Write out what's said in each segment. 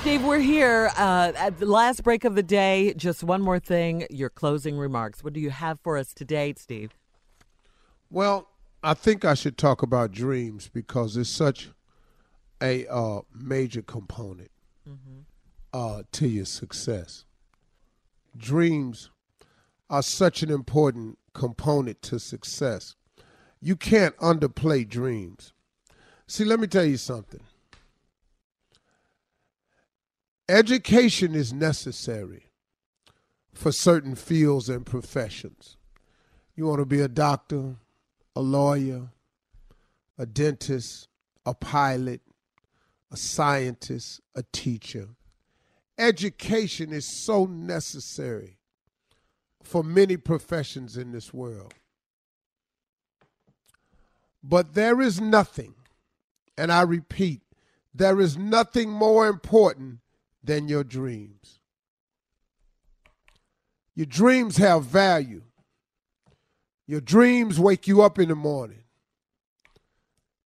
Steve, we're here uh, at the last break of the day. Just one more thing your closing remarks. What do you have for us today, Steve? Well, I think I should talk about dreams because it's such a uh, major component mm-hmm. uh, to your success. Dreams are such an important component to success. You can't underplay dreams. See, let me tell you something Education is necessary for certain fields and professions. You want to be a doctor, a lawyer, a dentist, a pilot, a scientist, a teacher. Education is so necessary for many professions in this world. But there is nothing, and I repeat, there is nothing more important than your dreams. Your dreams have value. Your dreams wake you up in the morning.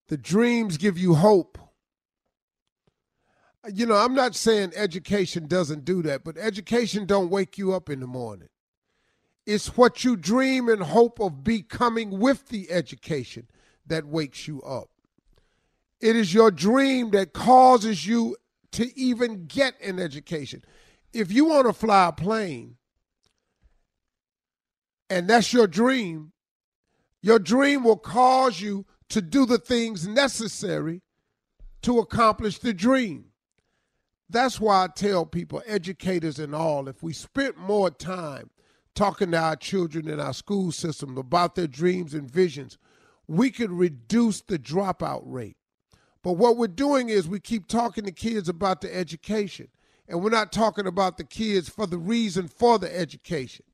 The dreams give you hope. You know, I'm not saying education doesn't do that, but education don't wake you up in the morning. It's what you dream and hope of becoming with the education that wakes you up. It is your dream that causes you to even get an education. If you want to fly a plane and that's your dream, your dream will cause you to do the things necessary to accomplish the dream. That's why I tell people, educators and all, if we spent more time talking to our children in our school system about their dreams and visions, we could reduce the dropout rate. But what we're doing is we keep talking to kids about the education, and we're not talking about the kids for the reason for the education.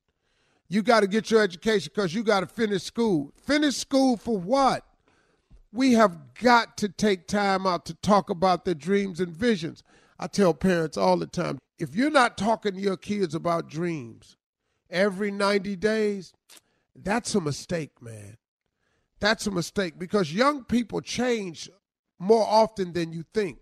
You got to get your education because you got to finish school. Finish school for what? We have got to take time out to talk about their dreams and visions. I tell parents all the time if you're not talking to your kids about dreams every 90 days, that's a mistake, man. That's a mistake because young people change more often than you think.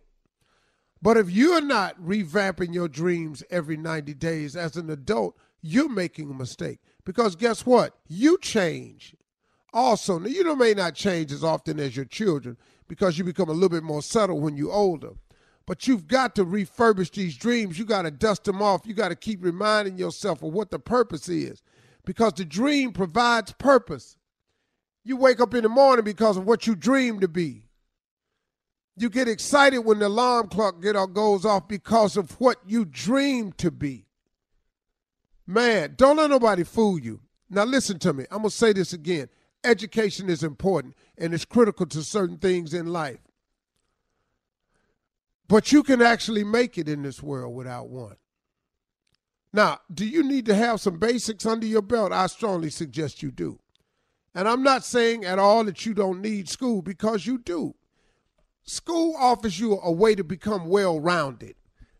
But if you're not revamping your dreams every 90 days as an adult, you're making a mistake. Because guess what? You change. Also, now you may not change as often as your children because you become a little bit more subtle when you're older. But you've got to refurbish these dreams. You got to dust them off. You got to keep reminding yourself of what the purpose is because the dream provides purpose. You wake up in the morning because of what you dream to be. You get excited when the alarm clock get or goes off because of what you dream to be. Man, don't let nobody fool you. Now listen to me. I'm to say this again. Education is important and it's critical to certain things in life. But you can actually make it in this world without one. Now, do you need to have some basics under your belt? I strongly suggest you do. And I'm not saying at all that you don't need school because you do. School offers you a way to become well rounded.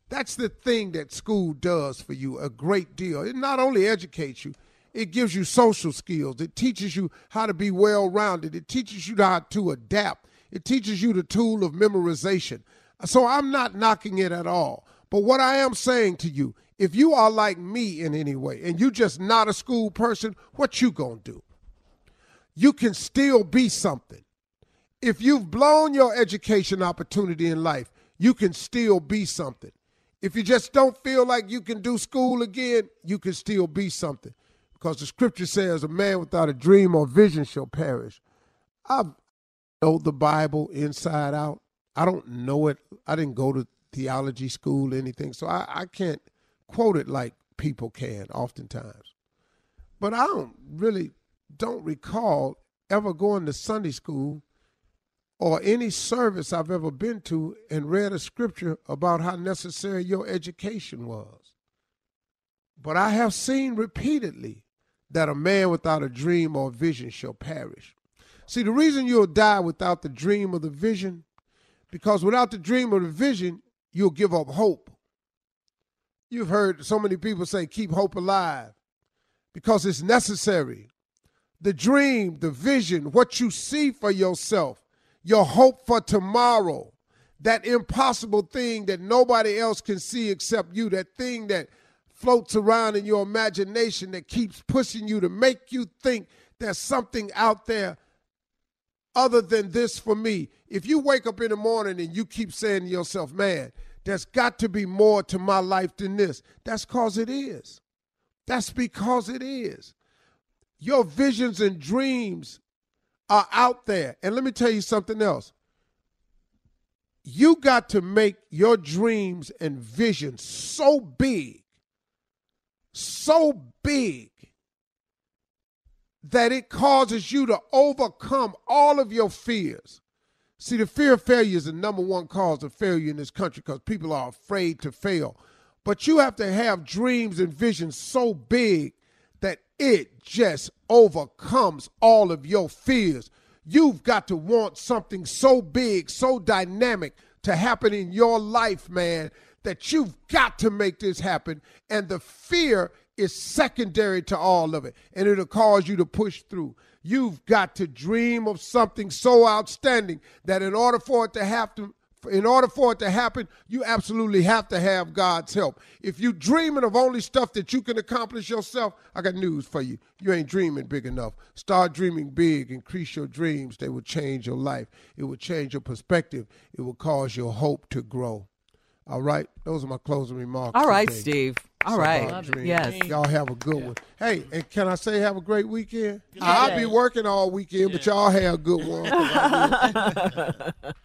That's the thing that school does for you a great deal. It not only educates you, it gives you social skills. It teaches you how to be well rounded. It teaches you how to adapt. It teaches you the tool of memorization. So I'm not knocking it at all. But what I am saying to you, if you are like me in any way and you just not a school person, what you going to do? You can still be something. If you've blown your education opportunity in life, you can still be something. If you just don't feel like you can do school again, you can still be something. Because the scripture says, a man without a dream or vision shall perish. I know the Bible inside out. I don't know it. I didn't go to theology school or anything, so I, I can't quote it like people can oftentimes. But I don't really don't recall ever going to Sunday school or any service I've ever been to and read a scripture about how necessary your education was. But I have seen repeatedly that a man without a dream or vision shall perish. See, the reason you'll die without the dream or the vision because without the dream or the vision, you'll give up hope. You've heard so many people say, keep hope alive because it's necessary. The dream, the vision, what you see for yourself, your hope for tomorrow, that impossible thing that nobody else can see except you, that thing that floats around in your imagination that keeps pushing you to make you think there's something out there other than this for me. If you wake up in the morning and you keep saying to yourself, man, there's got to be more to my life than this, that's because it is. That's because it is. Your visions and dreams are out there. And let me tell you something else. You got to make your dreams and visions so big, so big that it causes you to overcome all of your fears. See, the fear of failure is the number one cause of failure in this country because people are afraid to fail. But you have to have dreams and visions so big it just overcomes all of your fears. You've got to want something so big, so dynamic to happen in your life, man, that you've got to make this happen. And the fear is secondary to all of it, and it'll cause you to push through. You've got to dream of something so outstanding that in order for it to happen, in order for it to happen, you absolutely have to have God's help. If you're dreaming of only stuff that you can accomplish yourself, I got news for you. You ain't dreaming big enough. Start dreaming big, increase your dreams. They will change your life. It will change your perspective. It will cause your hope to grow. All right, those are my closing remarks. All right, today. Steve. All right. Yes. Y'all have a good one. Hey, and can I say have a great weekend? I'll be working all weekend, but y'all have a good one.